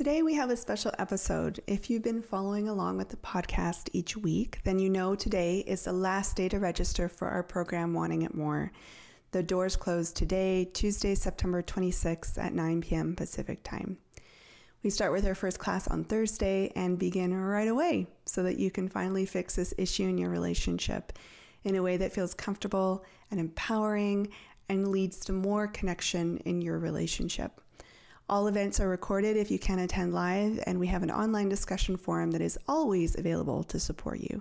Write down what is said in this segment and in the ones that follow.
Today we have a special episode. If you've been following along with the podcast each week, then you know today is the last day to register for our program Wanting It More. The doors close today, Tuesday, September 26th at 9 p.m. Pacific Time. We start with our first class on Thursday and begin right away so that you can finally fix this issue in your relationship in a way that feels comfortable and empowering and leads to more connection in your relationship. All events are recorded if you can't attend live, and we have an online discussion forum that is always available to support you.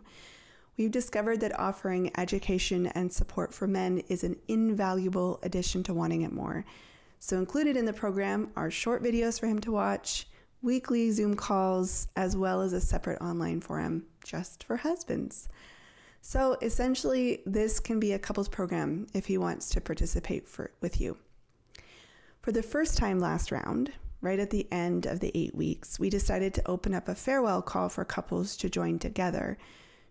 We've discovered that offering education and support for men is an invaluable addition to wanting it more. So, included in the program are short videos for him to watch, weekly Zoom calls, as well as a separate online forum just for husbands. So, essentially, this can be a couples program if he wants to participate for, with you. For the first time last round, right at the end of the eight weeks, we decided to open up a farewell call for couples to join together.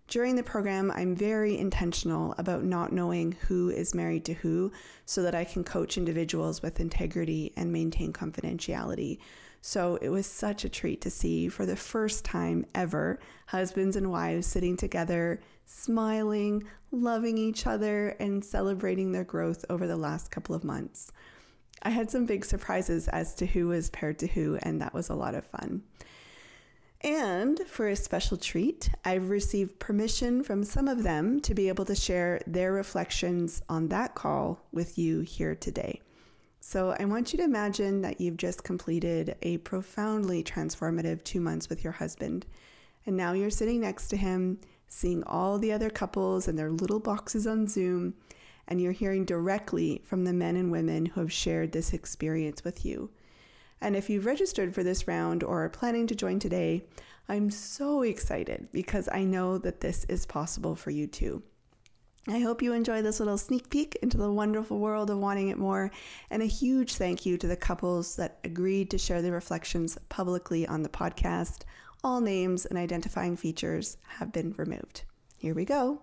During the program, I'm very intentional about not knowing who is married to who so that I can coach individuals with integrity and maintain confidentiality. So it was such a treat to see for the first time ever husbands and wives sitting together, smiling, loving each other, and celebrating their growth over the last couple of months. I had some big surprises as to who was paired to who, and that was a lot of fun. And for a special treat, I've received permission from some of them to be able to share their reflections on that call with you here today. So I want you to imagine that you've just completed a profoundly transformative two months with your husband. And now you're sitting next to him, seeing all the other couples and their little boxes on Zoom and you're hearing directly from the men and women who have shared this experience with you. And if you've registered for this round or are planning to join today, I'm so excited because I know that this is possible for you too. I hope you enjoy this little sneak peek into the wonderful world of wanting it more, and a huge thank you to the couples that agreed to share their reflections publicly on the podcast. All names and identifying features have been removed. Here we go.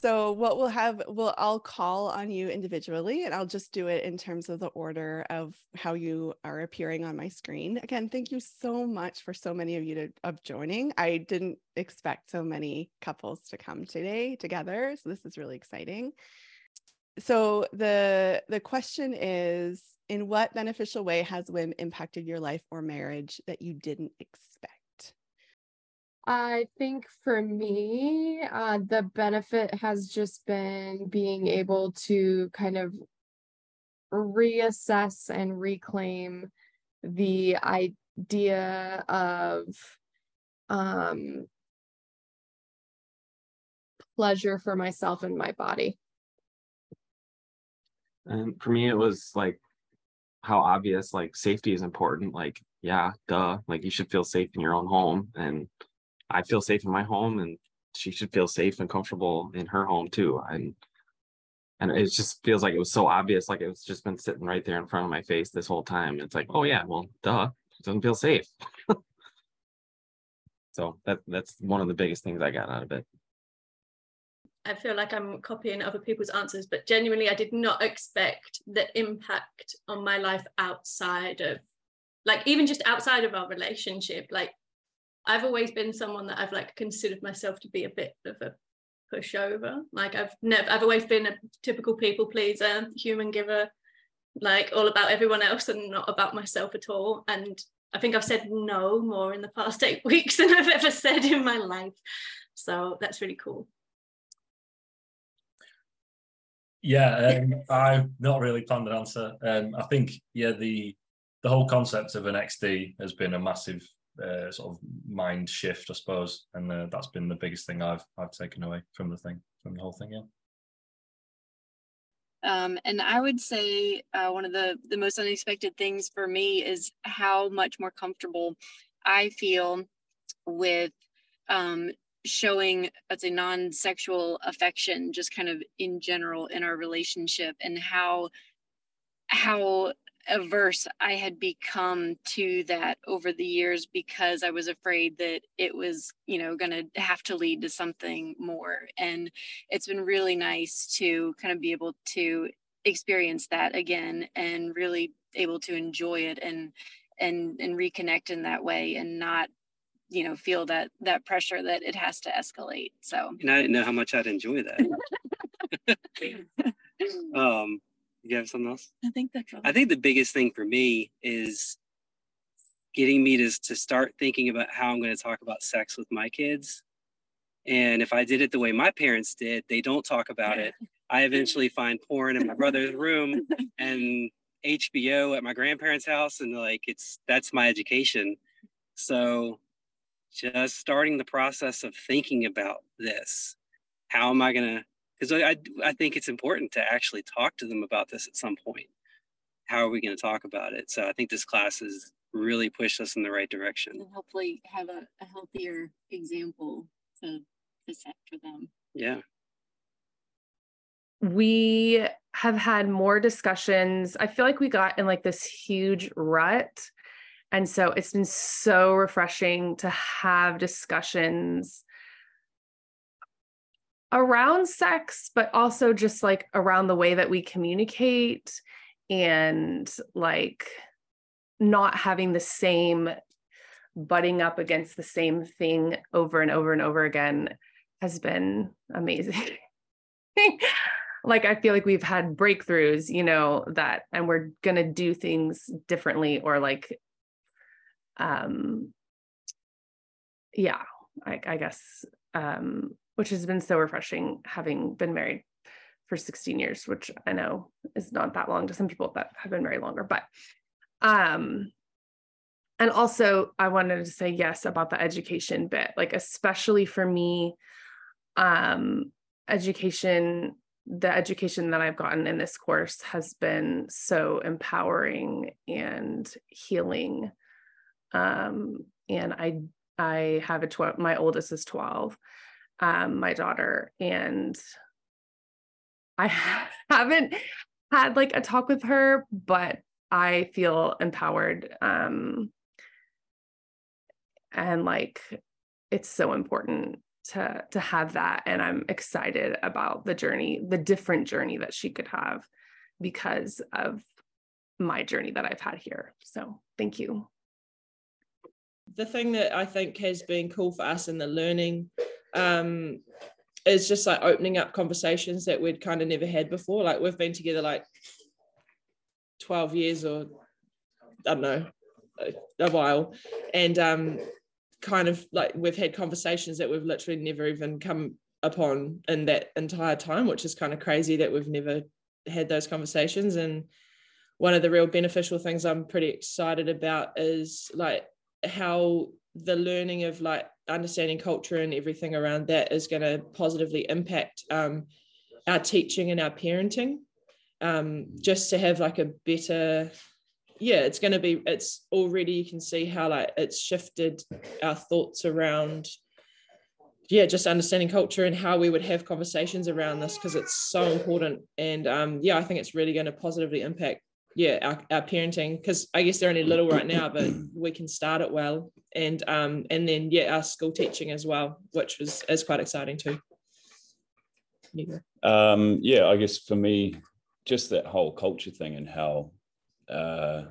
So what we'll have, we'll I'll call on you individually, and I'll just do it in terms of the order of how you are appearing on my screen. Again, thank you so much for so many of you to, of joining. I didn't expect so many couples to come today together, so this is really exciting. So the the question is, in what beneficial way has WIM impacted your life or marriage that you didn't expect? I think for me, uh, the benefit has just been being able to kind of reassess and reclaim the idea of um, pleasure for myself and my body. And for me, it was like how obvious like safety is important. Like, yeah, duh, like you should feel safe in your own home. And I feel safe in my home and she should feel safe and comfortable in her home too. And and it just feels like it was so obvious, like it's just been sitting right there in front of my face this whole time. It's like, oh yeah, well, duh, it doesn't feel safe. so that that's one of the biggest things I got out of it. I feel like I'm copying other people's answers, but genuinely, I did not expect the impact on my life outside of, like, even just outside of our relationship. Like, I've always been someone that I've like considered myself to be a bit of a pushover. Like I've never, I've always been a typical people pleaser, human giver, like all about everyone else and not about myself at all. And I think I've said no more in the past eight weeks than I've ever said in my life. So that's really cool. Yeah, um, I've not really planned an answer. Um, I think yeah, the the whole concept of an XD has been a massive uh, sort of mind shift, I suppose, and uh, that's been the biggest thing I've I've taken away from the thing, from the whole thing. Yeah. Um, and I would say uh, one of the the most unexpected things for me is how much more comfortable I feel with um, showing, let's say, non-sexual affection, just kind of in general in our relationship, and how how averse I had become to that over the years because I was afraid that it was, you know, going to have to lead to something more. And it's been really nice to kind of be able to experience that again and really able to enjoy it and and and reconnect in that way and not you know feel that that pressure that it has to escalate so and i didn't know how much i'd enjoy that um you have something else i think that's all. i think the biggest thing for me is getting me to, to start thinking about how i'm going to talk about sex with my kids and if i did it the way my parents did they don't talk about it i eventually find porn in my brother's room and hbo at my grandparents house and like it's that's my education so just starting the process of thinking about this. How am I going to? Because I, I think it's important to actually talk to them about this at some point. How are we going to talk about it? So I think this class has really pushed us in the right direction. And hopefully have a, a healthier example to, to set for them. Yeah. We have had more discussions. I feel like we got in like this huge rut and so it's been so refreshing to have discussions around sex, but also just like around the way that we communicate and like not having the same butting up against the same thing over and over and over again has been amazing. like I feel like we've had breakthroughs, you know, that and we're going to do things differently or like um yeah I, I guess um which has been so refreshing having been married for 16 years which i know is not that long to some people that have been married longer but um and also i wanted to say yes about the education bit like especially for me um education the education that i've gotten in this course has been so empowering and healing um, and I I have a 12 my oldest is 12 um, my daughter and I haven't had like a talk with her but I feel empowered um, and like it's so important to to have that and I'm excited about the journey the different journey that she could have because of my journey that I've had here. So thank you. The thing that I think has been cool for us in the learning um, is just like opening up conversations that we'd kind of never had before. Like we've been together like 12 years or I don't know, a while. And um, kind of like we've had conversations that we've literally never even come upon in that entire time, which is kind of crazy that we've never had those conversations. And one of the real beneficial things I'm pretty excited about is like how the learning of like understanding culture and everything around that is going to positively impact um, our teaching and our parenting. Um, just to have like a better yeah it's going to be it's already you can see how like it's shifted our thoughts around yeah just understanding culture and how we would have conversations around this because it's so important. And um, yeah i think it's really going to positively impact yeah our, our parenting because i guess they're only little right now but we can start it well. And um and then yeah our school teaching as well which was is quite exciting too. Yeah. um yeah i guess for me just that whole culture thing and how uh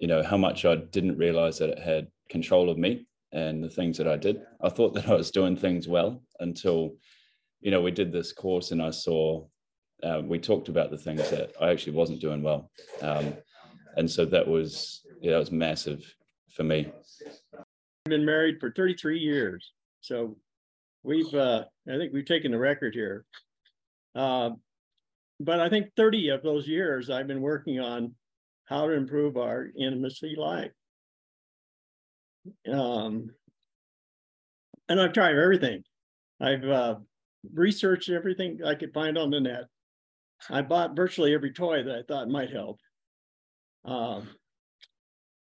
you know how much i didn't realize that it had control of me and the things that i did. I thought that i was doing things well until you know we did this course and i saw uh, we talked about the things that I actually wasn't doing well, um, and so that was yeah, that was massive for me. I've been married for 33 years, so we've uh, I think we've taken the record here. Uh, but I think 30 of those years I've been working on how to improve our intimacy life. Um, and I've tried everything. I've uh, researched everything I could find on the net. I bought virtually every toy that I thought might help. Um,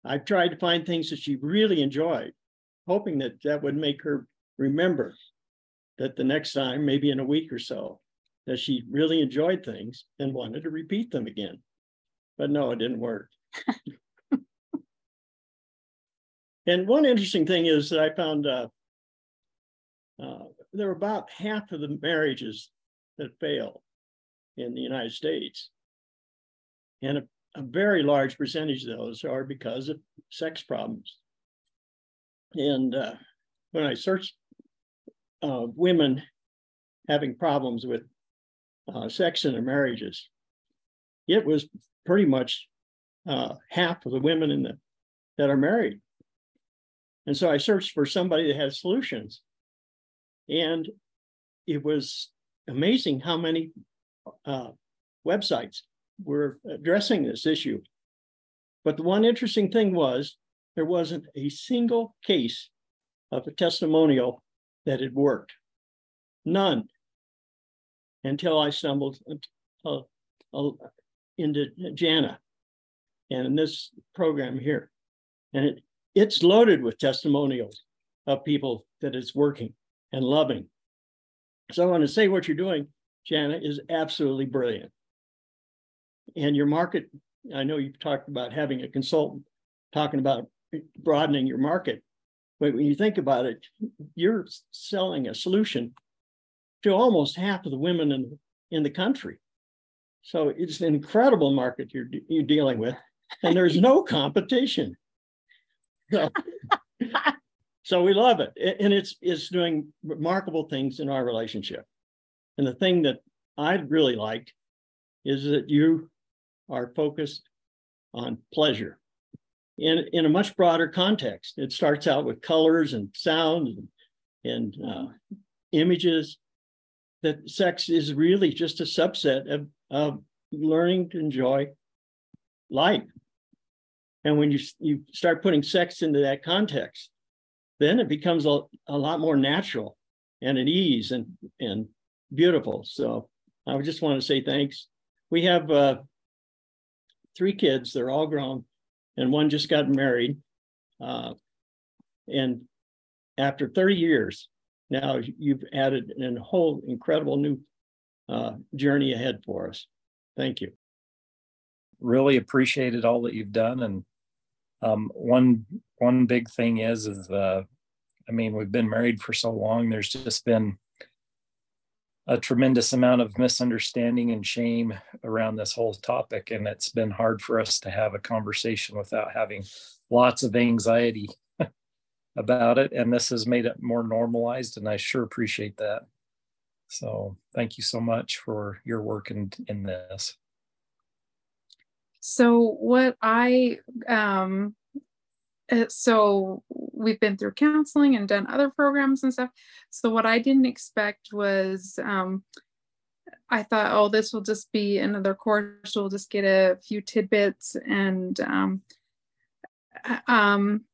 I've tried to find things that she really enjoyed, hoping that that would make her remember that the next time, maybe in a week or so, that she really enjoyed things and wanted to repeat them again. But no, it didn't work. and one interesting thing is that I found uh, uh, there were about half of the marriages that failed in the United States. And a very large percentage of those are because of sex problems. And uh, when I searched uh, women having problems with uh, sex in their marriages, it was pretty much uh, half of the women in the that are married. And so I searched for somebody that had solutions. And it was amazing how many uh, websites were addressing this issue. But the one interesting thing was there wasn't a single case of a testimonial that had worked. None until I stumbled uh, into Janna and in this program here. And it, it's loaded with testimonials of people that it's working and loving. So I want to say what you're doing, Janna, is absolutely brilliant. And your market, I know you've talked about having a consultant talking about broadening your market. But when you think about it, you're selling a solution to almost half of the women in, in the country. So it's an incredible market you're, you're dealing with, and there's no competition. So, so we love it. And it's it's doing remarkable things in our relationship. And the thing that I really liked is that you are focused on pleasure in, in a much broader context. It starts out with colors and sounds and, and uh, images. That sex is really just a subset of, of learning to enjoy life. And when you, you start putting sex into that context, then it becomes a, a lot more natural and at ease and, and beautiful. So I just want to say thanks. We have uh, three kids, they're all grown, and one just got married. Uh, and after 30 years, now you've added a whole incredible new uh, journey ahead for us. Thank you. Really appreciated all that you've done, and um, one one big thing is is uh, I mean we've been married for so long. There's just been a tremendous amount of misunderstanding and shame around this whole topic, and it's been hard for us to have a conversation without having lots of anxiety about it. And this has made it more normalized, and I sure appreciate that. So thank you so much for your work in, in this. So what I um so we've been through counseling and done other programs and stuff. So what I didn't expect was um I thought, oh, this will just be another course. We'll just get a few tidbits and um, uh, um,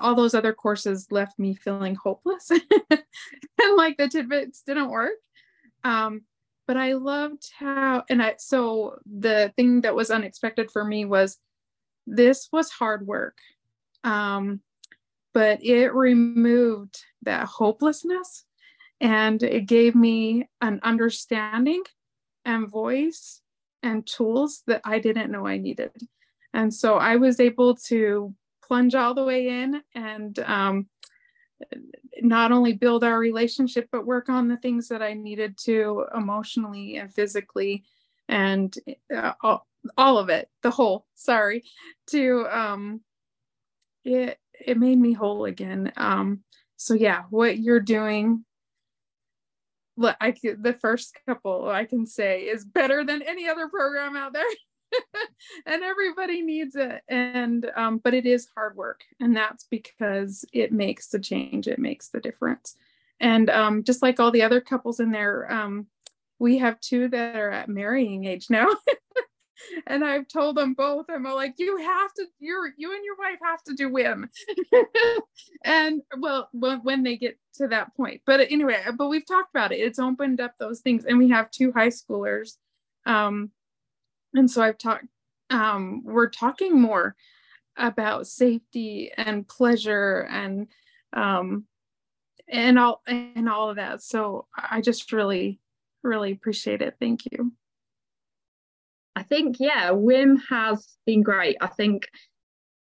all those other courses left me feeling hopeless and like the tidbits didn't work. Um, but I loved how, and I, so the thing that was unexpected for me was this was hard work. Um, but it removed that hopelessness and it gave me an understanding and voice and tools that I didn't know I needed. And so I was able to plunge all the way in and um, not only build our relationship, but work on the things that I needed to emotionally and physically and uh, all, all, of it, the whole, sorry, to um, it, it made me whole again. Um, so yeah, what you're doing, look, the first couple I can say is better than any other program out there. and everybody needs it. And um, but it is hard work. And that's because it makes the change. It makes the difference. And um, just like all the other couples in there um, we have two that are at marrying age now and I've told them both, I'm like, you have to, you're, you and your wife have to do WIM. and well, when, when they get to that point, but anyway, but we've talked about it. It's opened up those things. And we have two high schoolers um, and so I've talked, um, we're talking more about safety and pleasure and um, and all and all of that. So I just really, really appreciate it. Thank you. I think yeah, WIM has been great. I think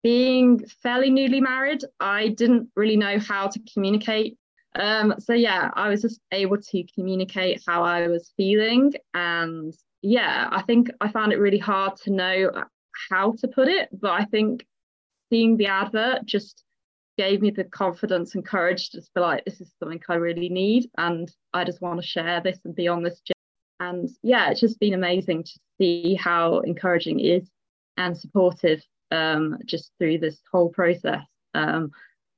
being fairly newly married, I didn't really know how to communicate. Um, so yeah, I was just able to communicate how I was feeling and yeah, I think I found it really hard to know how to put it, but I think seeing the advert just gave me the confidence and courage to just be like, this is something I really need, and I just want to share this and be on this journey. And yeah, it's just been amazing to see how encouraging it is and supportive um, just through this whole process. Um,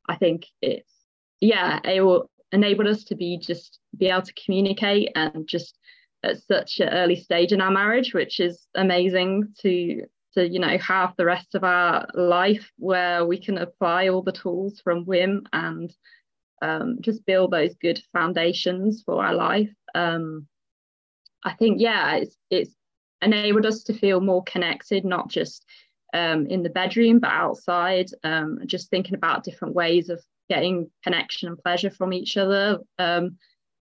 I think it's yeah, it will enable us to be just be able to communicate and just at such an early stage in our marriage, which is amazing to to you know have the rest of our life where we can apply all the tools from WIM and um, just build those good foundations for our life. Um, I think yeah, it's it's enabled us to feel more connected, not just um, in the bedroom but outside. Um, just thinking about different ways of getting connection and pleasure from each other. Um,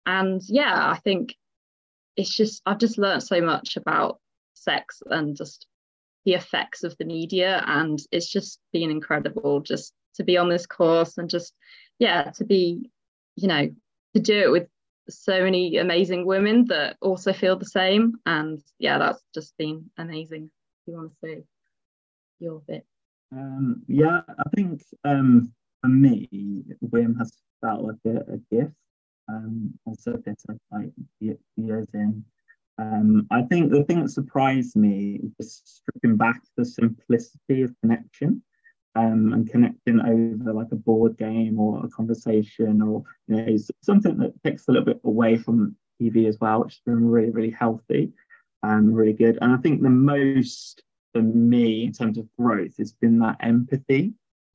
and yeah, I think it's just I've just learned so much about sex and just the effects of the media and it's just been incredible just to be on this course and just yeah to be you know to do it with so many amazing women that also feel the same. And yeah that's just been amazing. If you want to say your bit. Um yeah i think um for me WIM has felt like a, a gift um also a bit of like years in. Um, I think the thing that surprised me is stripping back the simplicity of connection um, and connecting over like a board game or a conversation or you know, something that takes a little bit away from TV as well, which has been really, really healthy and really good. And I think the most for me in terms of growth has been that empathy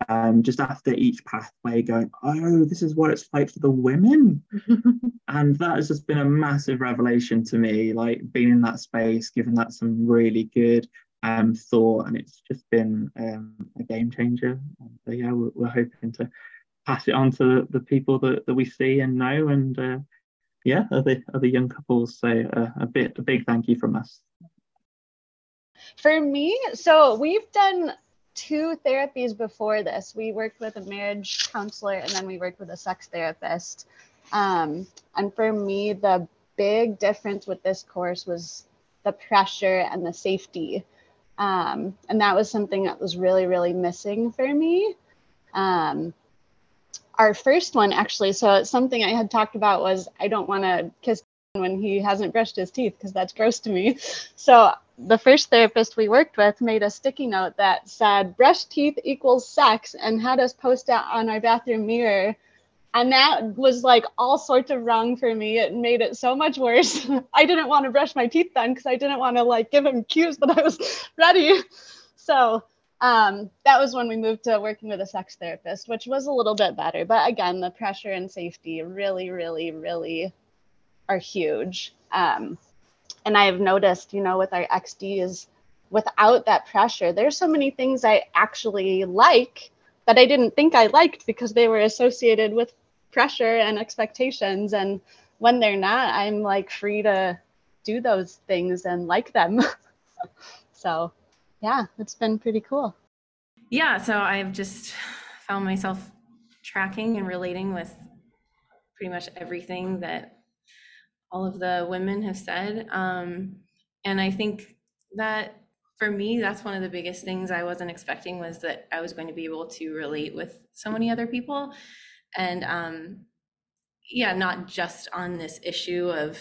um, just after each pathway going, oh, this is what it's like for the women. and that has just been a massive revelation to me, like being in that space, giving that some really good um, thought. And it's just been um, a game changer. And, so, yeah, we're, we're, hoping to pass it on to the people that, that we see and know. And uh, yeah, other, other young couples. So uh, a bit, a big thank you from us. For me, so we've done two therapies before this. We worked with a marriage counselor and then we worked with a sex therapist. Um, and for me, the big difference with this course was the pressure and the safety. Um, and that was something that was really, really missing for me. Um, our first one, actually, so something I had talked about was I don't want to kiss when he hasn't brushed his teeth because that's gross to me. So the first therapist we worked with made a sticky note that said brush teeth equals sex and had us post it on our bathroom mirror and that was like all sorts of wrong for me. It made it so much worse. I didn't want to brush my teeth then because i didn't want to like give him cues that i was ready. So um, that was when we moved to working with a sex therapist which was a little bit better. But again the pressure and safety really really really are huge. Um, and I have noticed, you know, with our XDs, without that pressure, there's so many things I actually like that I didn't think I liked because they were associated with pressure and expectations. And when they're not, I'm like free to do those things and like them. so, yeah, it's been pretty cool. Yeah, so I've just found myself tracking and relating with pretty much everything that all of the women have said. Um, and I think that for me, that's one of the biggest things I wasn't expecting was that I was going to be able to relate with so many other people. And um, yeah, not just on this issue of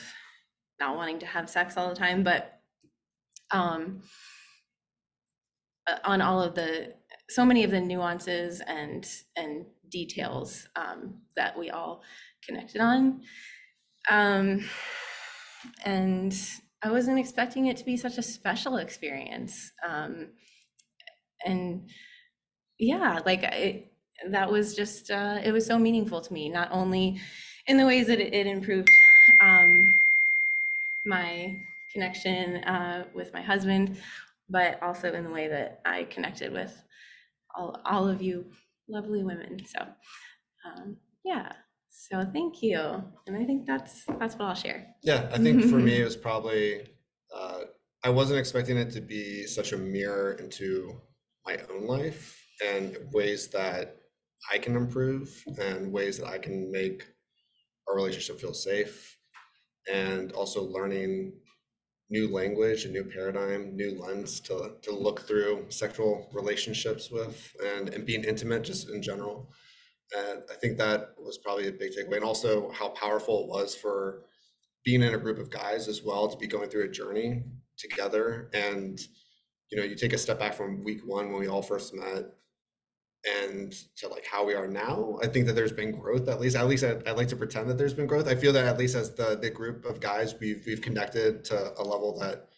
not wanting to have sex all the time, but um, uh, on all of the so many of the nuances and and details um, that we all connected on um, and I wasn't expecting it to be such a special experience. Um, and yeah, like it, that was just, uh, it was so meaningful to me, not only in the ways that it, it improved um, my connection uh, with my husband, but also in the way that I connected with all, all of you lovely women. So um, yeah. So thank you. And I think that's that's what I'll share. Yeah, I think for me it was probably uh, I wasn't expecting it to be such a mirror into my own life and ways that I can improve and ways that I can make our relationship feel safe and also learning new language, a new paradigm, new lens to, to look through sexual relationships with and, and being intimate just in general. And I think that was probably a big takeaway. And also how powerful it was for being in a group of guys as well to be going through a journey together. And, you know, you take a step back from week one when we all first met and to like how we are now i think that there's been growth at least at least I, I like to pretend that there's been growth. I feel that at least as the the group of guys we've we've connected to a level that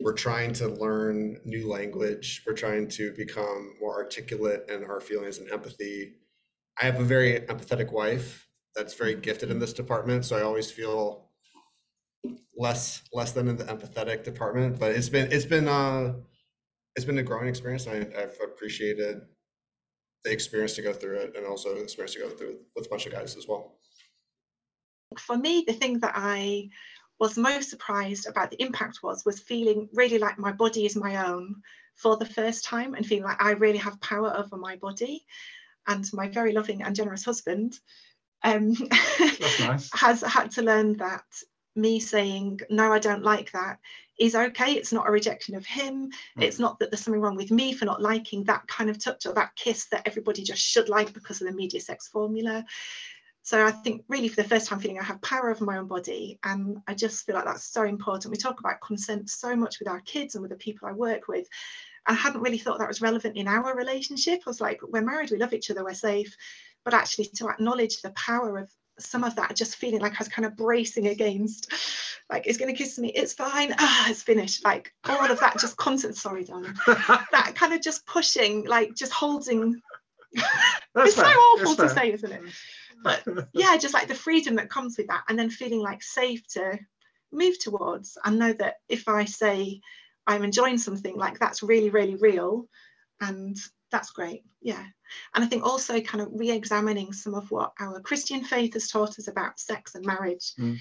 we're trying to learn new language we're trying to become more articulate in our feelings and empathy. I have a very empathetic wife that's very gifted in this department so i always feel less less than in the empathetic department but it's been it's been uh it's been a growing experience and I, i've appreciated the experience to go through it and also the experience to go through with a bunch of guys as well. For me, the thing that I was most surprised about the impact was was feeling really like my body is my own for the first time and feeling like I really have power over my body. And my very loving and generous husband um, nice. has had to learn that me saying no i don't like that is okay it's not a rejection of him mm. it's not that there's something wrong with me for not liking that kind of touch or that kiss that everybody just should like because of the media sex formula so i think really for the first time feeling i have power over my own body and i just feel like that's so important we talk about consent so much with our kids and with the people i work with I hadn't really thought that was relevant in our relationship. I was like, we're married, we love each other, we're safe. But actually, to acknowledge the power of some of that just feeling like I was kind of bracing against, like it's going to kiss me, it's fine, ah, it's finished. Like all of that, just constant, sorry, darling. that kind of just pushing, like just holding. it's fair. so awful to say, isn't it? But yeah, just like the freedom that comes with that, and then feeling like safe to move towards and know that if I say I'm enjoying something, like that's really, really real, and that's great. Yeah. And I think also kind of re examining some of what our Christian faith has taught us about sex and marriage. Mm.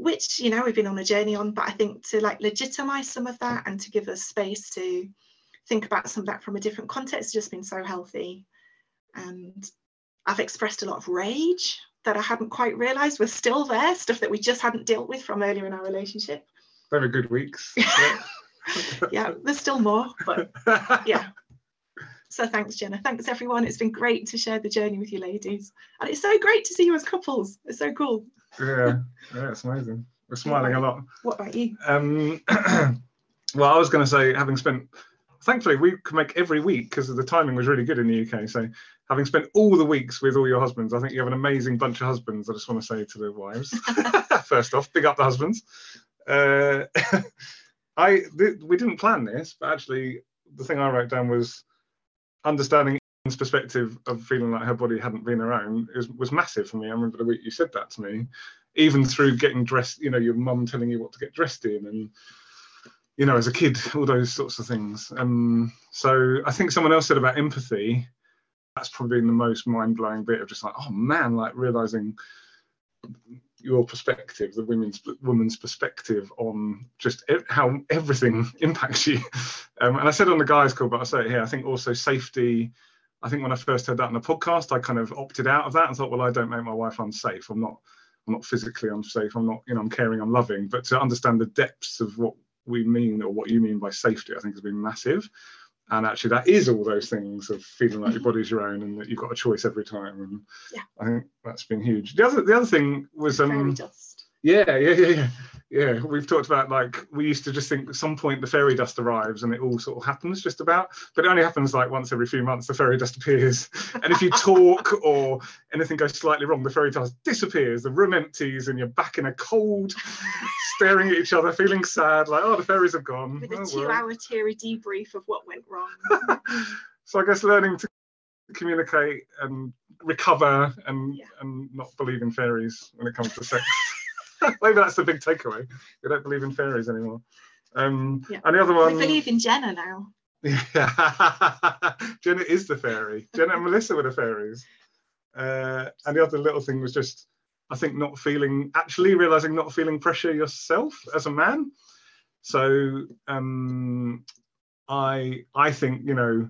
Which, you know, we've been on a journey on, but I think to like legitimize some of that and to give us space to think about some of that from a different context has just been so healthy. And I've expressed a lot of rage that I hadn't quite realized was still there, stuff that we just hadn't dealt with from earlier in our relationship. Very good weeks. Yeah, yeah there's still more, but yeah. So thanks, Janna. Thanks, everyone. It's been great to share the journey with you ladies. And it's so great to see you as couples. It's so cool. Yeah, yeah, it's amazing. We're smiling a lot. What about you? Um, well, I was going to say, having spent, thankfully, we can make every week because the timing was really good in the UK. So, having spent all the weeks with all your husbands, I think you have an amazing bunch of husbands. I just want to say to the wives, first off, big up the husbands. Uh, I th- we didn't plan this, but actually, the thing I wrote down was understanding perspective of feeling like her body hadn't been her own was, was massive for me. I remember the week you said that to me, even through getting dressed, you know, your mum telling you what to get dressed in and you know, as a kid, all those sorts of things. Um, so I think someone else said about empathy. That's probably the most mind-blowing bit of just like, oh man, like realizing your perspective, the women's woman's perspective on just how everything impacts you. Um, and I said on the guys' call, but I say it here. I think also safety. I think when I first heard that in the podcast, I kind of opted out of that and thought, well, I don't make my wife unsafe. I'm not. I'm not physically unsafe. I'm not. You know, I'm caring. I'm loving. But to understand the depths of what we mean or what you mean by safety, I think has been massive and actually that is all those things of feeling like your body's your own and that you've got a choice every time and yeah. i think that's been huge the other the other thing was um yeah yeah yeah yeah. Yeah we've talked about like we used to just think at some point the fairy dust arrives and it all sort of happens just about but it only happens like once every few months the fairy dust appears. And if you talk or anything goes slightly wrong the fairy dust disappears. The room empties and you're back in a cold staring at each other feeling sad like oh the fairies have gone. With a oh, two well. hour teary debrief of what went wrong. So i guess learning to communicate and recover and yeah. and not believe in fairies when it comes to sex Maybe that's the big takeaway. We don't believe in fairies anymore. Um, yeah. And the other one. We believe in Janna now. Yeah, Janna is the fairy. Janna and Melissa were the fairies. Uh, and the other little thing was just, I think, not feeling, actually realizing not feeling pressure yourself as a man. So um, I, I think, you know,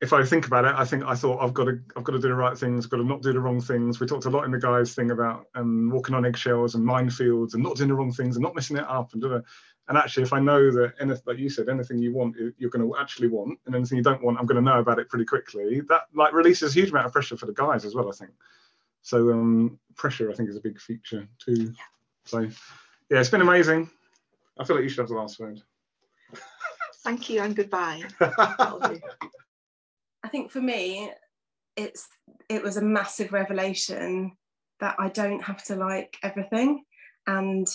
if I think about it, I think I thought I've got to I've got to do the right things, got to not do the wrong things. We talked a lot in the guys thing about um, walking on eggshells and minefields and not doing the wrong things and not messing it up and And actually, if I know that anything, like you said, anything you want, you're going to actually want, and anything you don't want, I'm going to know about it pretty quickly. That like releases a huge amount of pressure for the guys as well. I think. So um, pressure, I think, is a big feature too. So yeah, it's been amazing. I feel like you should have the last word. Thank you and goodbye. I think for me, it's it was a massive revelation that I don't have to like everything and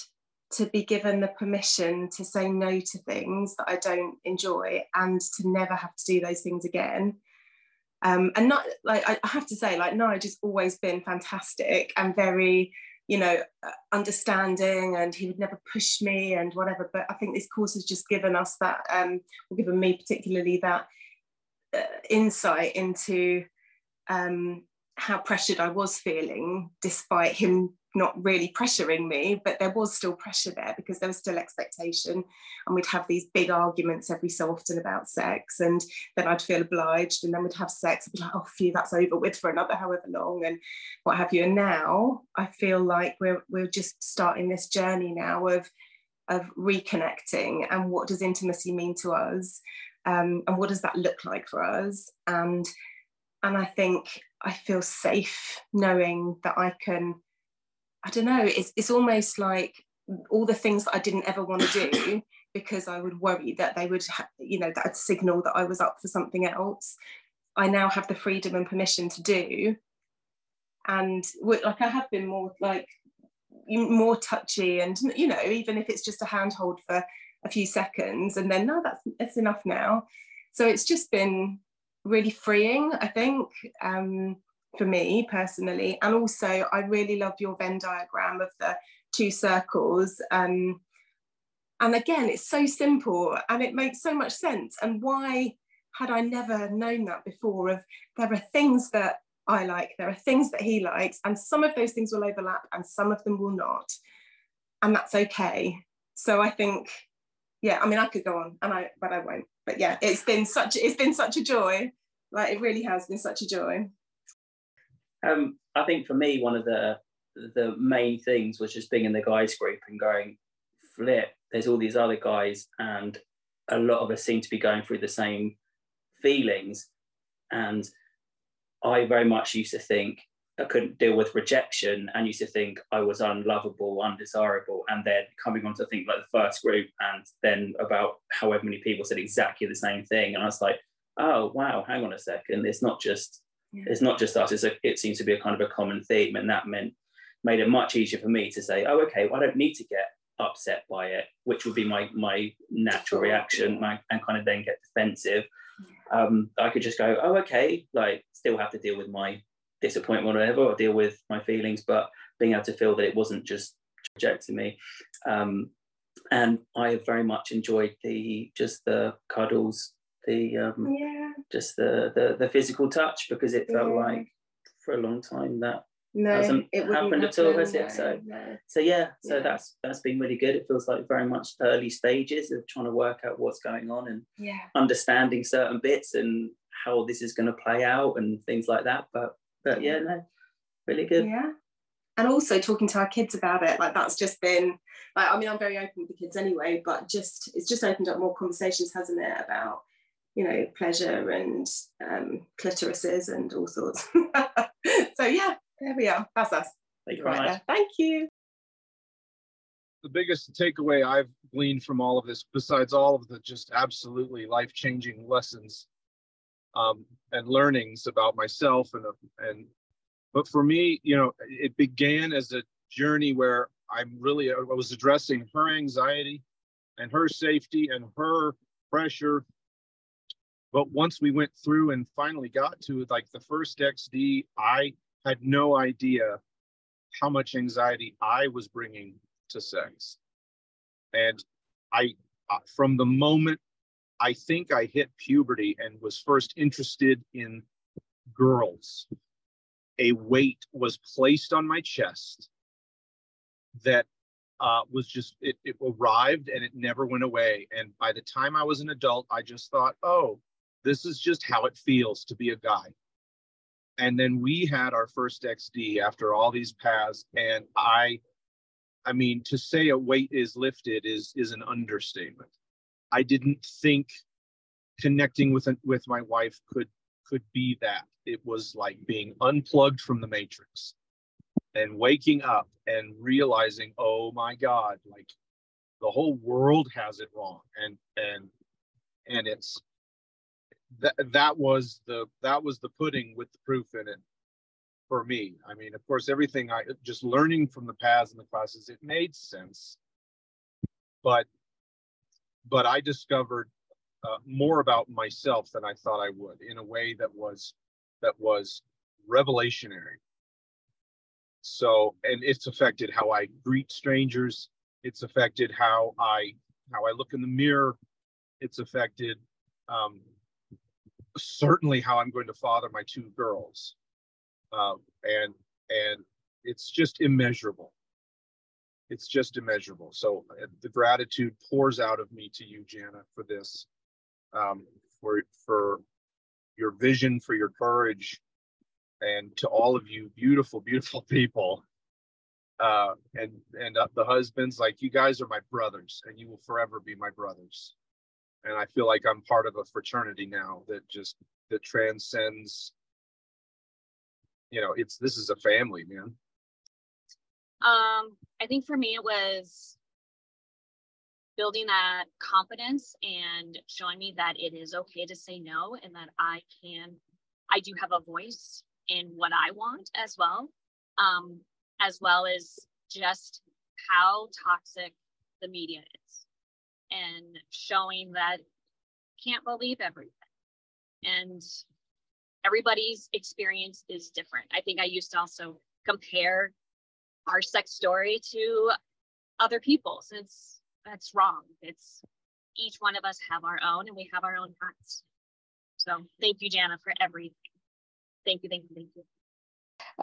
to be given the permission to say no to things that I don't enjoy and to never have to do those things again. Um, and not like I have to say, like Nige has always been fantastic and very, you know, uh, understanding, and he would never push me and whatever. But I think this course has just given us that, um, given me particularly that insight into um, how pressured I was feeling, despite him not really pressuring me, but there was still pressure there because there was still expectation. And we'd have these big arguments every so often about sex. And then I'd feel obliged. And then we'd have sex and be like, oh, phew, that's over with for another however long and what have you. And now I feel like we're, we're just starting this journey now of, of reconnecting and what does intimacy mean to us? Um, and what does that look like for us? And and I think I feel safe knowing that I can I don't know, it's, it's almost like all the things that I didn't ever want to do because I would worry that they would, you know, that signal that I was up for something else. I now have the freedom and permission to do. And like I have been more like more touchy and you know even if it's just a handhold for a few seconds and then no that's that's enough now so it's just been really freeing i think um for me personally. And also, I really love your Venn diagram of the two circles. Um, and again, it's so simple and it makes so much sense. And why had I never known that before? Of there are things that I like, there are things that he likes, and some of those things will overlap and some of them will not. And that's okay. So I think, yeah, I mean, I could go on and I, but I won't. But yeah, it's been such, it's been such a joy. Like it really has been such a joy. Um, I think for me, one of the the main things was just being in the guys group and going, flip. There's all these other guys, and a lot of us seem to be going through the same feelings. And I very much used to think I couldn't deal with rejection and used to think I was unlovable, undesirable. And then coming on to think like the first group, and then about however many people said exactly the same thing. And I was like, oh, wow, hang on a second. It's not just yeah. it's not just us. It's a, it seems to be a kind of a common theme, and that meant made it much easier for me to say, oh, okay, well, I don't need to get upset by it, which would be my my natural reaction, my, and kind of then get defensive. Um, I could just go, oh, okay, like still have to deal with my disappointment or whatever, or deal with my feelings, but being able to feel that it wasn't just rejecting me. Um, and I have very much enjoyed the just the cuddles, the um, yeah. just the, the the physical touch because it felt yeah. like for a long time that no, hasn't it happened at all, has it? so, no. so yeah, so yeah. that's that's been really good. It feels like very much early stages of trying to work out what's going on and yeah. understanding certain bits and how this is going to play out and things like that. But but yeah, no, really good. Yeah, and also talking to our kids about it, like that's just been like I mean I'm very open with the kids anyway, but just it's just opened up more conversations, hasn't it, about you know, pleasure and um, clitorises and all sorts. so yeah, there we are. That's us. Thank you right there. Thank you. The biggest takeaway I've gleaned from all of this, besides all of the just absolutely life-changing lessons um, and learnings about myself and and but for me, you know, it began as a journey where I'm really I was addressing her anxiety and her safety and her pressure but once we went through and finally got to like the first XD, I had no idea how much anxiety I was bringing to sex. And I, from the moment I think I hit puberty and was first interested in girls, a weight was placed on my chest that uh, was just, it, it arrived and it never went away. And by the time I was an adult, I just thought, oh, this is just how it feels to be a guy. And then we had our first XD after all these paths, and I I mean, to say a weight is lifted is is an understatement. I didn't think connecting with with my wife could could be that. It was like being unplugged from the matrix and waking up and realizing, oh my God, like the whole world has it wrong. And and and it's that that was the that was the pudding with the proof in it for me. I mean, of course, everything I just learning from the paths and the classes, it made sense. But but I discovered uh, more about myself than I thought I would in a way that was that was revelationary. So, and it's affected how I greet strangers. It's affected how I how I look in the mirror. It's affected um, certainly how I'm going to father my two girls, um, and and it's just immeasurable. It's just immeasurable. So uh, the gratitude pours out of me to you, Janna, for this, um, for for your vision, for your courage, and to all of you beautiful, beautiful people. Uh, and and uh, the husbands, like you guys are my brothers, and you will forever be my brothers. And I feel like I'm part of a fraternity now that just that transcends. You know, it's this is a family, man. Um, I think for me it was building that confidence and showing me that it is okay to say no and that I can, I do have a voice in what I want as well, um, as well as just how toxic the media is and showing that can't believe everything. And everybody's experience is different. I think I used to also compare our sex story to other people's. It's that's wrong. It's each one of us have our own and we have our own paths. So thank you, Janna, for everything. Thank you, thank you, thank you.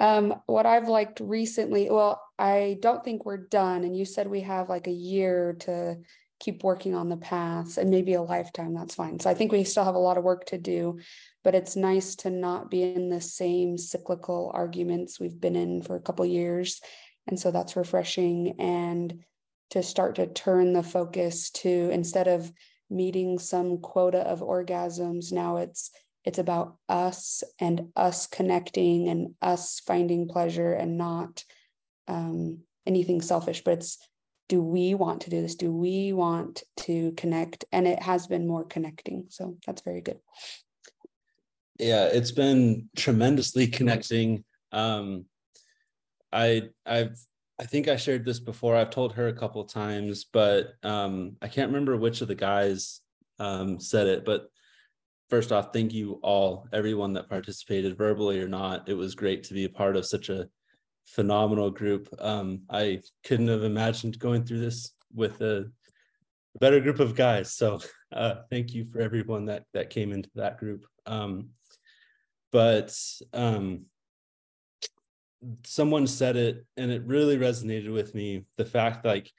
Um, what I've liked recently, well, I don't think we're done. And you said we have like a year to keep working on the paths and maybe a lifetime. That's fine. So I think we still have a lot of work to do, but it's nice to not be in the same cyclical arguments we've been in for a couple years. And so that's refreshing. And to start to turn the focus to instead of meeting some quota of orgasms, now it's it's about us and us connecting and us finding pleasure and not um, anything selfish but it's do we want to do this? Do we want to connect? And it has been more connecting. So that's very good. Yeah it's been tremendously connecting. Um i i've i think i shared this before i've told her a couple of times but um i can't remember which of the guys um said it but first off, thank you all, everyone that participated, verbally or not. It was great to be a part of such a phenomenal group. Um, I couldn't have imagined going through this with a better group of guys. So uh, thank you for everyone that that came into that group. Um, but um, someone said it, and it really resonated with me. The fact like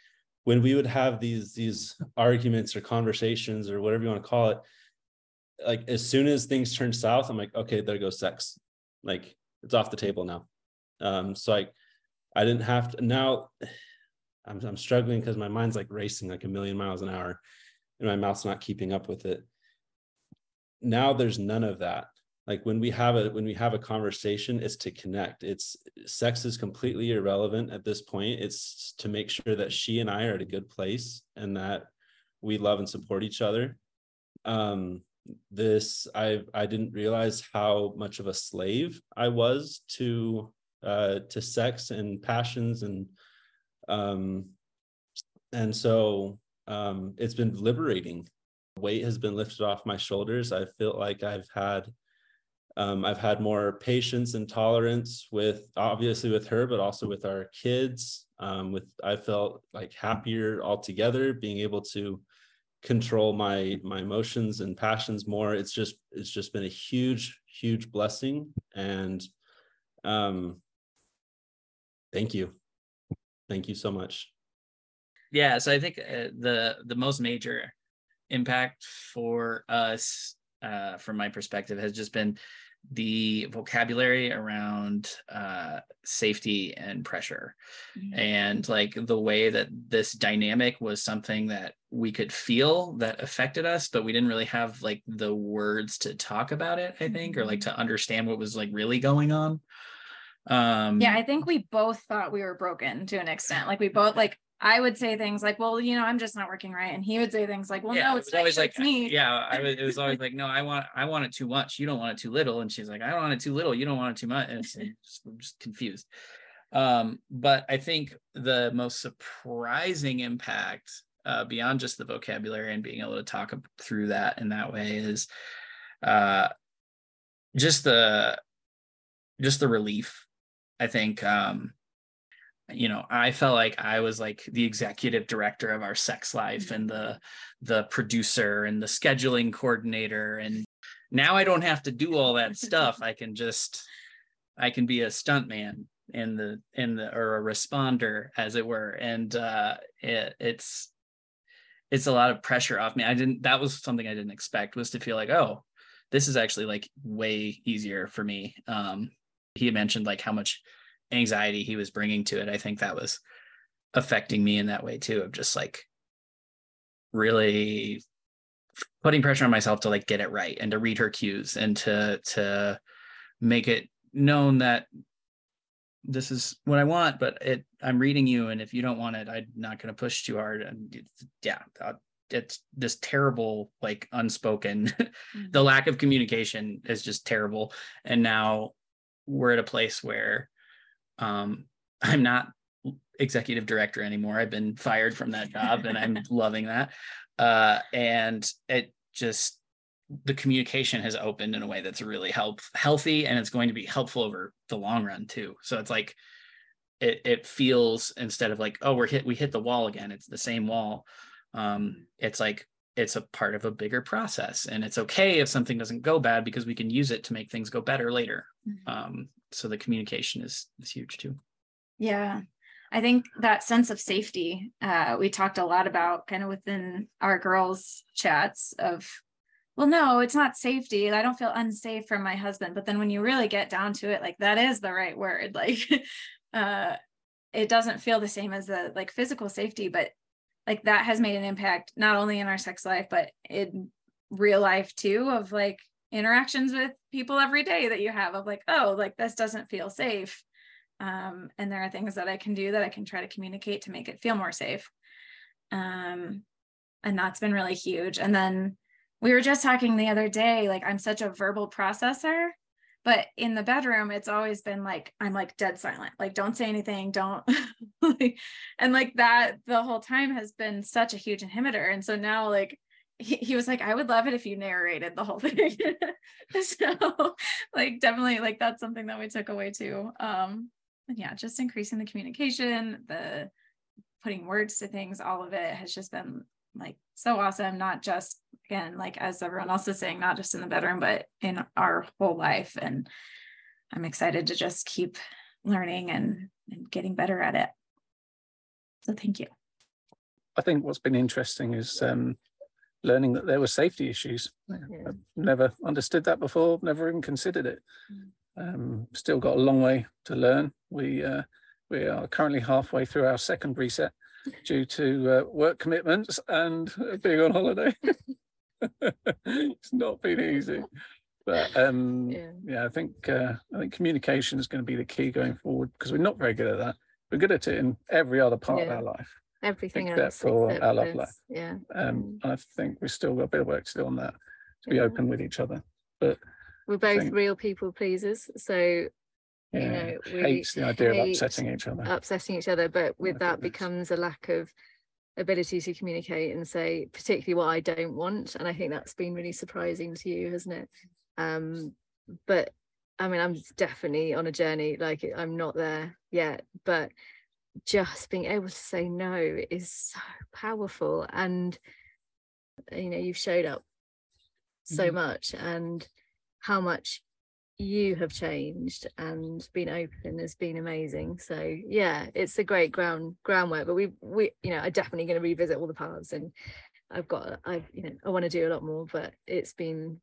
when we would have these these arguments or conversations or whatever you want to call it like as soon as things turn south, I'm like, okay, there goes sex. Like it's off the table now. Um, so I, I didn't have to now. I'm I'm struggling because my mind's like racing like a million miles an hour, and my mouth's not keeping up with it. Now there's none of that. Like when we have a when we have a conversation, it's to connect. It's sex is completely irrelevant at this point. It's to make sure that she and I are at a good place and that we love and support each other. Um, this i i didn't realize how much of a slave i was to uh to sex and passions and um and so um it's been liberating weight has been lifted off my shoulders i feel like i've had um, I've had more patience and tolerance with obviously with her, but also with our kids. Um, with I felt like happier altogether, being able to control my my emotions and passions more. It's just it's just been a huge huge blessing. And um thank you. Thank you so much. Yeah so i think uh, the the most major impact for us uh from my perspective has just been the vocabulary around uh, safety and pressure. And like the way that this dynamic was something that we could feel that affected us but we didn't really have like the words to talk about it i think or like to understand what was like really going on. Um yeah i think we both thought we were broken to an extent. Like we both like I would say things like, "Well, you know, I'm just not working right," and he would say things like, "Well, yeah, no, it's not always like it's me." yeah i was it was always like no i want i want it too much. You don't want it too little. And she's like i don't want it too little. You don't want it too much. And it's just, I'm just confused. Um but i think the most surprising impact uh beyond just the vocabulary and being able to talk through that in that way is uh just the just the relief i think um you know i felt like i was like the executive director of our sex life and the the producer and the scheduling coordinator and now i don't have to do all that stuff. I can just i can be a stuntman in the in the or a responder as it were and uh it, it's it's a lot of pressure off me. I didn't that was something i didn't expect was to feel like oh this is actually like way easier for me. Um he had mentioned like how much anxiety he was bringing to it i think that was affecting me in that way too of just like really putting pressure on myself to like get it right and to read her cues and to to make it known that this is what I want, but it I'm reading you, and if you don't want it, I'm not going to push too hard. And yeah, uh, it's this terrible, like unspoken. the lack of communication is just terrible. And now we're at a place where um, I'm not executive director anymore. I've been fired from that job, and I'm loving that. Uh, and it just the communication has opened in a way that's really help healthy and it's going to be helpful over the long run too so it's like it it feels instead of like oh we're hit we hit the wall again it's the same wall um it's like it's a part of a bigger process and it's okay if something doesn't go bad because we can use it to make things go better later um so the communication is is huge too Yeah. I think that sense of safety, uh, we talked a lot about kind of within our girls' chats of, well, no, it's not safety. I don't feel unsafe from my husband. But then when you really get down to it, like that is the right word. Like, uh, it doesn't feel the same as the like physical safety, but like that has made an impact not only in our sex life, but in real life too, of like interactions with people every day that you have of like, oh, like this doesn't feel safe um, and there are things that I can do that I can try to communicate to make it feel more safe. Um, and that's been really huge. And then we were just talking the other day, like I'm such a verbal processor, but in the bedroom, it's always been like, I'm like dead silent, like don't say anything, don't and like that the whole time has been such a huge inhibitor. And so now like he, he was like, I would love it if you narrated the whole thing. so like definitely like that's something that we took away too. Um and yeah, just increasing the communication, the putting words to things, all of it has just been like so awesome. Not just again, like as everyone else is saying, not just in the bedroom, but in our whole life. And I'm excited to just keep learning and, and getting better at it. So thank you. I think what's been interesting is um, learning that there were safety issues. I've never understood that before, never even considered it. Um, still got a long way to learn. We uh, we are currently halfway through our second reset due to uh, work commitments and being on holiday. it's not been easy, but um, yeah. I think uh, I think communication is going to be the key going forward because we're not very good at that. We're good at it in every other part of our life Everything except else for except our love this, life. Yeah. Um, I think we've still got a bit of work to do on that to be open with each other. But We're both think- real people pleasers. So you Yeah, know, we hates the idea of upsetting each other. Upsetting each other, but with that becomes a lack of ability to communicate and say particularly what I don't want. And I think that's been really surprising to you, hasn't it? Um, but I mean, I'm definitely on a journey, like I'm not there yet, but just being able to say no is so powerful. And you know, you've showed up so Mhm. much and how much you have changed and been open has been amazing so yeah it's a great ground groundwork but we we you know are definitely going to revisit all the paths and i've got i've you know i want to do a lot more but it's been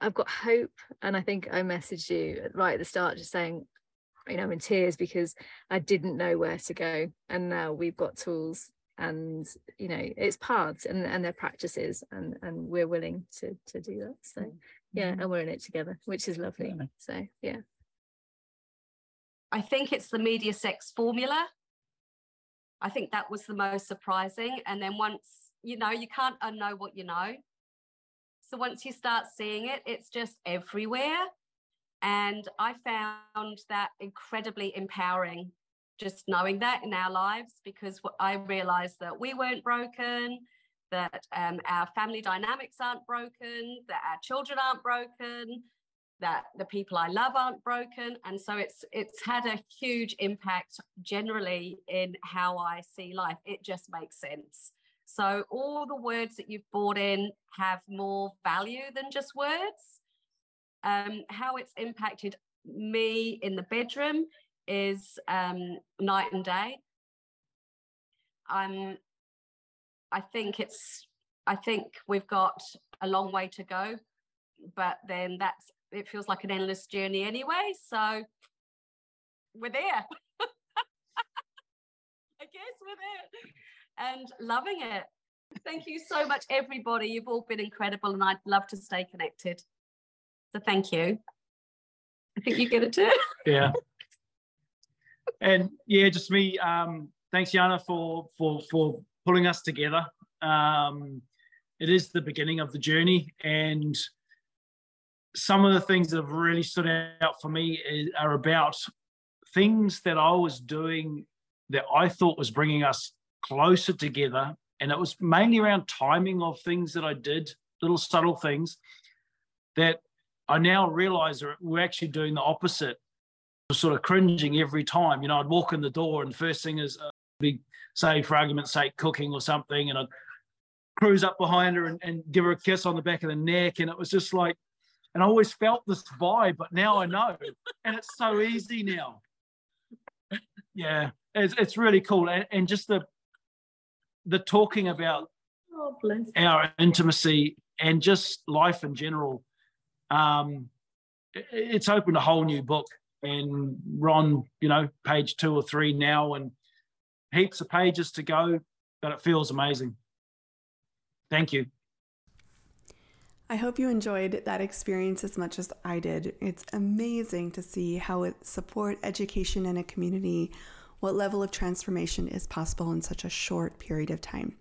I've got hope, and I think I messaged you right at the start, just saying, you know, I'm in tears because I didn't know where to go, and now we've got tools, and you know, it's paths and and their practices, and and we're willing to to do that. So yeah, Mhm. and we're in it together, which is lovely. So yeah. I think it's the media sex formula. I think that was the most surprising. And then once, you know, you can't unknow what you know. So once you start seeing it, it's just everywhere. And I found that incredibly empowering, just knowing that in our lives, because I realized that we weren't broken, that um, our family dynamics aren't broken, that our children aren't broken, that the people I love aren't broken. And so it's it's had a huge impact generally in how I see life. It just makes sense. So all the words that you've brought in have more value than just words. Um, how it's impacted me in the bedroom is um, night and day. I'm I think it's I think we've got a long way to go, but then that's it feels like an endless journey anyway. So we're there. I guess we're there and loving it. Thank you so much, everybody. You've all been incredible, and I'd love to stay connected. So thank you. I think you get it too. Yeah. and yeah, just me. Um, thanks, Janna, for for for pulling us together. Um, it is the beginning of the journey, and some of the things that have really stood out for me is, are about things that I was doing that I thought was bringing us closer together, and it was mainly around timing of things that I did, little subtle things that I now realize are we're actually doing the opposite sort of cringing every time. You know, I'd walk in the door and first thing is uh, be say for argument's sake cooking or something, and I'd cruise up behind her and, and give her a kiss on the back of the neck, and it was just like, and I always felt this vibe, but now I know, and it's so easy now. Yeah, it's it's really cool, and, and just the the talking about Oh, our intimacy and just life in general. Um, it's opened a whole new book, and Ron, you know, page two or three now, and heaps of pages to go, but it feels amazing. Thank you. I hope you enjoyed that experience as much as I did. It's amazing to see how it support education in a community, what level of transformation is possible in such a short period of time.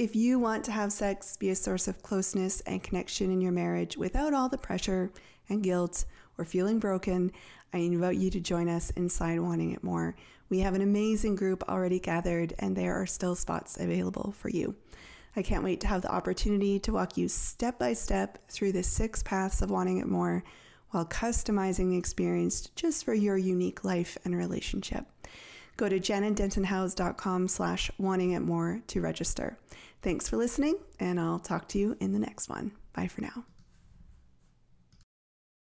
If you want to have sex be a source of closeness and connection in your marriage without all the pressure and guilt or feeling broken, I invite you to join us inside Wanting It More. We have an amazing group already gathered, and there are still spots available for you. I can't wait to have the opportunity to walk you step by step through the six paths of wanting it more while customizing the experience just for your unique life and relationship. Go to jannadentonhowes.com slash wanting it more to register. Thanks for listening, and I'll talk to you in the next one. Bye for now.